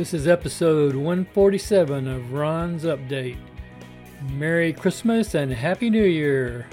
This is episode 147 of Ron's Update. Merry Christmas and Happy New Year!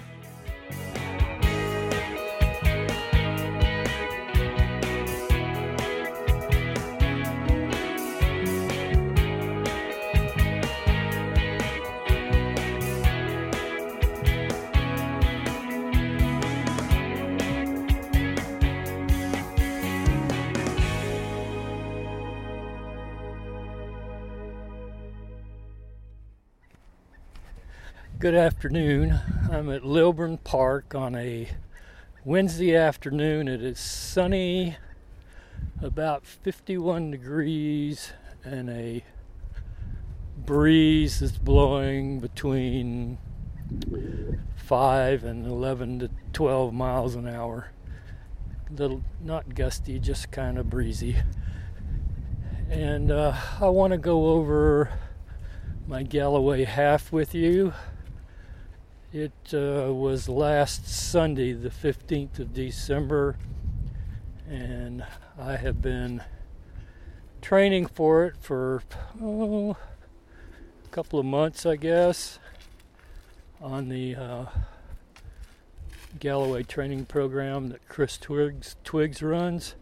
Good afternoon. I'm at Lilburn Park on a Wednesday afternoon. It is sunny, about 51 degrees, and a breeze is blowing between 5 and 11 to 12 miles an hour. Little, not gusty, just kind of breezy. And uh, I want to go over my Galloway half with you. It uh, was last Sunday, the 15th of December, and I have been training for it for oh, a couple of months, I guess, on the uh, Galloway training program that Chris Twiggs, Twiggs runs.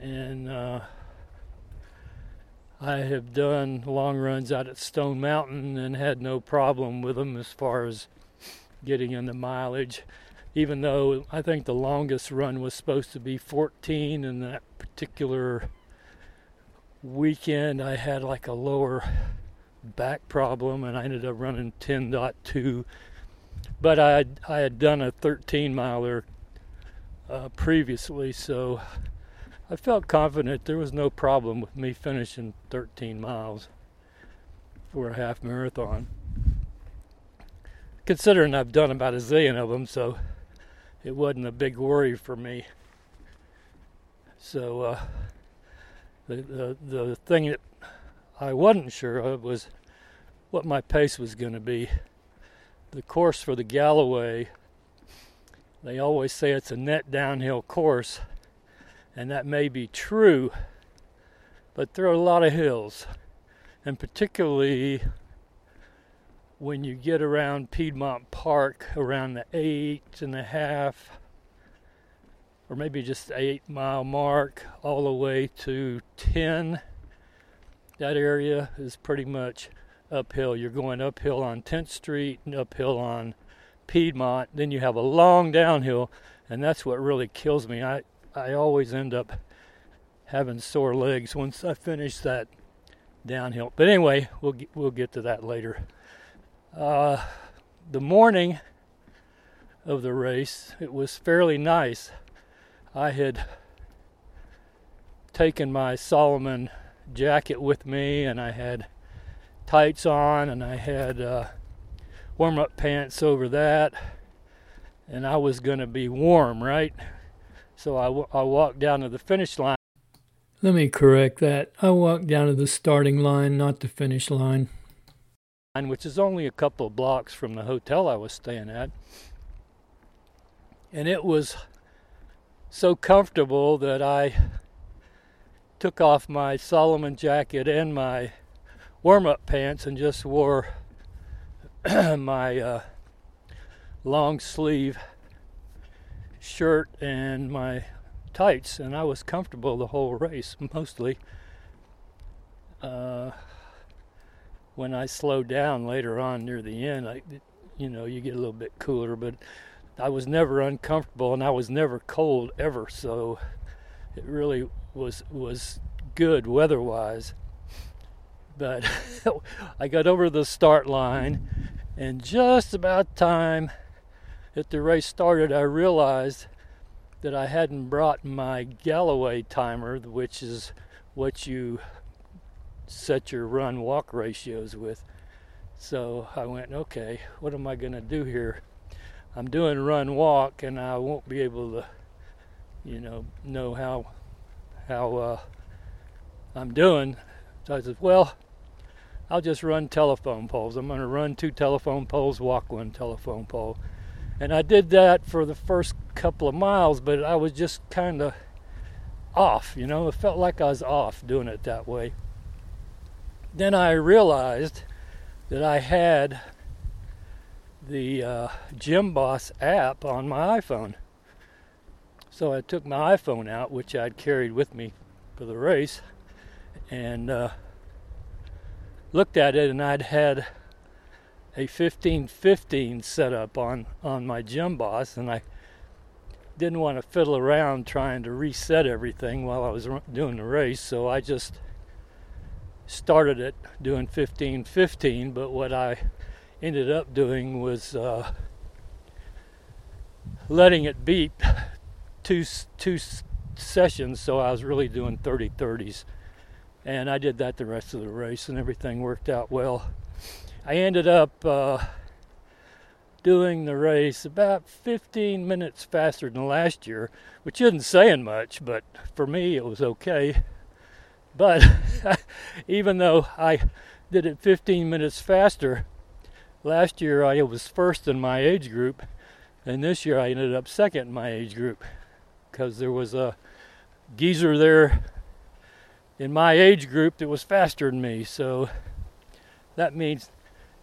And uh, I have done long runs out at Stone Mountain and had no problem with them as far as getting in the mileage, even though I think the longest run was supposed to be 14, and that particular weekend I had like a lower back problem, and I ended up running 10.2. But I had, I had done a 13 miler uh, previously, so I felt confident there was no problem with me finishing 13 miles for a half marathon considering I've done about a zillion of them, so it wasn't a big worry for me. So uh, the, the the thing that I wasn't sure of was what my pace was going to be. The course for the Galloway, they always say it's a net downhill course, and that may be true, but there are a lot of hills, and particularly when you get around Piedmont Park around the eight and a half or maybe just eight mile mark all the way to 10 that area is pretty much uphill. You're going uphill on 10th street and uphill on piedmont then you have a long downhill and that's what really kills me. I i always end up having sore legs once i finish that downhill. But anyway we'll we'll get to that later uh, the morning of the race, it was fairly nice. I had taken my Salomon jacket with me, and I had tights on, and I had uh, warm up pants over that, and I was going to be warm, right? So I, w- I walked down to the finish line. Let me correct that. I walked down to the starting line, not the finish line which is only a couple of blocks from the hotel I was staying at. And it was so comfortable that I took off my Salomon jacket and my warm up pants and just wore my uh, long sleeve shirt and my tights, and I was comfortable the whole race mostly. Uh, when I slowed down later on near the end, I, you know, you get a little bit cooler, but I was never uncomfortable and I was never cold ever. So it really was was good weather-wise. But I got over the start line, and just about time that the race started, I realized that I hadn't brought my Galloway timer, which is what you set your run walk ratios with. So I went, okay, what am I going to do here? I'm doing run walk and I won't be able to, you know, know how how uh, I'm doing. So I said, well, I'll just run telephone poles. I'm going to run two telephone poles, walk one telephone pole. And I did that for the first couple of miles, but I was just kind of off, you know. It felt like I was off doing it that way. Then I realized that I had the uh, Gymboss app on my iPhone. So I took my iPhone out, which I'd carried with me for the race, and uh, looked at it, and I'd had a 1515 set up on, on my Gymboss, and I didn't want to fiddle around trying to reset everything while I was doing the race, so I just started it doing 15 15 but what i ended up doing was uh, letting it beat two two sessions so i was really doing 30 30s and i did that the rest of the race and everything worked out well. I ended up uh, doing the race about 15 minutes faster than last year which isn't saying much but for me it was okay but even though I did it 15 minutes faster, last year I was first in my age group, and this year I ended up second in my age group because there was a geezer there in my age group that was faster than me. So that means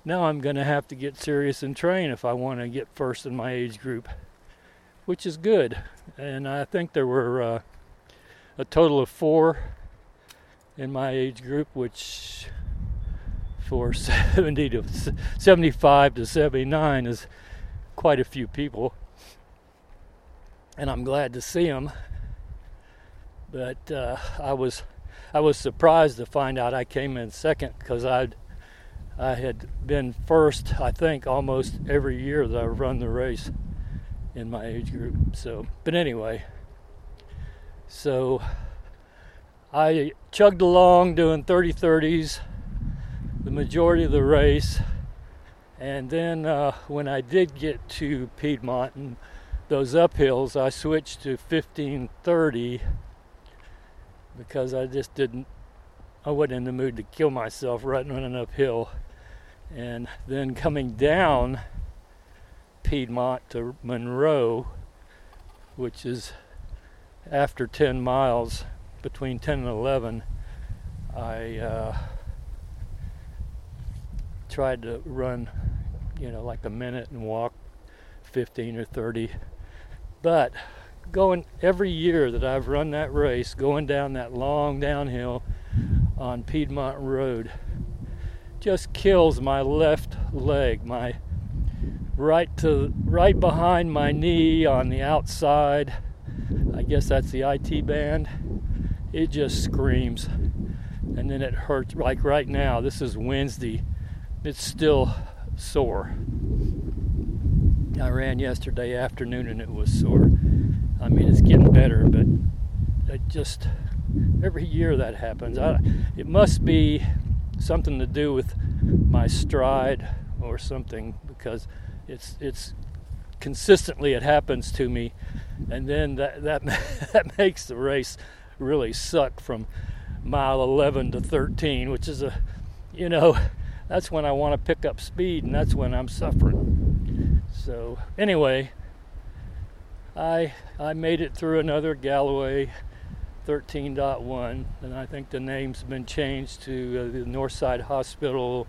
now I'm going to have to get serious and train if I want to get first in my age group, which is good. And I think there were uh, a total of four in my age group, which for 70 to 75 to 79 is quite a few people. And I'm glad to see them. But uh, I was I was surprised to find out I came in second because I'd I had been first, I think, almost every year that I've run the race in my age group. So, but anyway, so I chugged along doing 30 30s the majority of the race. And then uh, when I did get to Piedmont and those uphills, I switched to 1530 because I just didn't, I wasn't in the mood to kill myself running on an uphill. And then coming down Piedmont to Monroe, which is after 10 miles, between 10 and 11, I uh, tried to run, you know, like a minute and walk 15 or 30. But going every year that I've run that race, going down that long downhill on Piedmont Road, just kills my left leg, my right to right behind my knee on the outside. I guess that's the IT band it just screams. And then it hurts. Like right now, this is Wednesday, it's still sore. I ran yesterday afternoon and it was sore. I mean, it's getting better, but it just every year that happens. I, it must be something to do with my stride or something because it's it's consistently it happens to me, and then that that that makes the race really suck from mile 11 to 13, which is a, you know, that's when I want to pick up speed and that's when I'm suffering. So, anyway, I I made it through another Galloway 13.1 and I think the name's been changed to uh, the Northside Hospital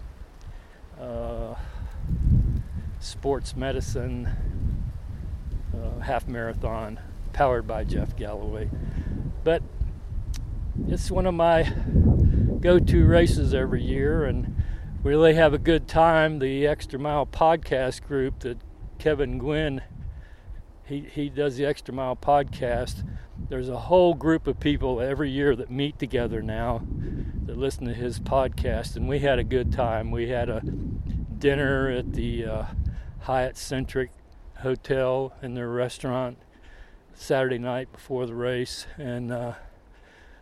uh, Sports Medicine uh, Half Marathon powered by Jeff Galloway. But it's one of my go-to races every year, and we really have a good time. The Extra Mile podcast group that Kevin Gwynn he he does the Extra Mile podcast. There's a whole group of people every year that meet together now that listen to his podcast, and we had a good time. We had a dinner at the uh, Hyatt Centric Hotel in their restaurant Saturday night before the race, and uh,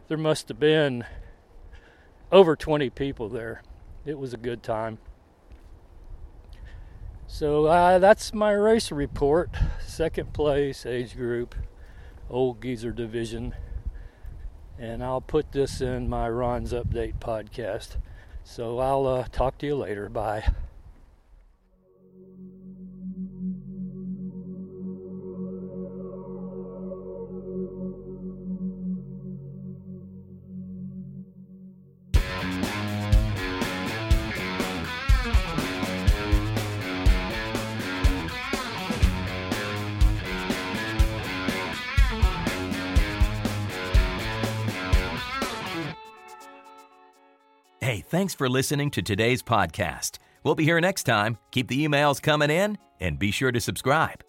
there must have been over 20 people there. It was a good time. So uh, that's my race report. Second place, age group, old geezer division. And I'll put this in my Ron's Update podcast. So I'll uh, talk to you later. Bye. Hey, thanks for listening to today's podcast. We'll be here next time. Keep the emails coming in and be sure to subscribe.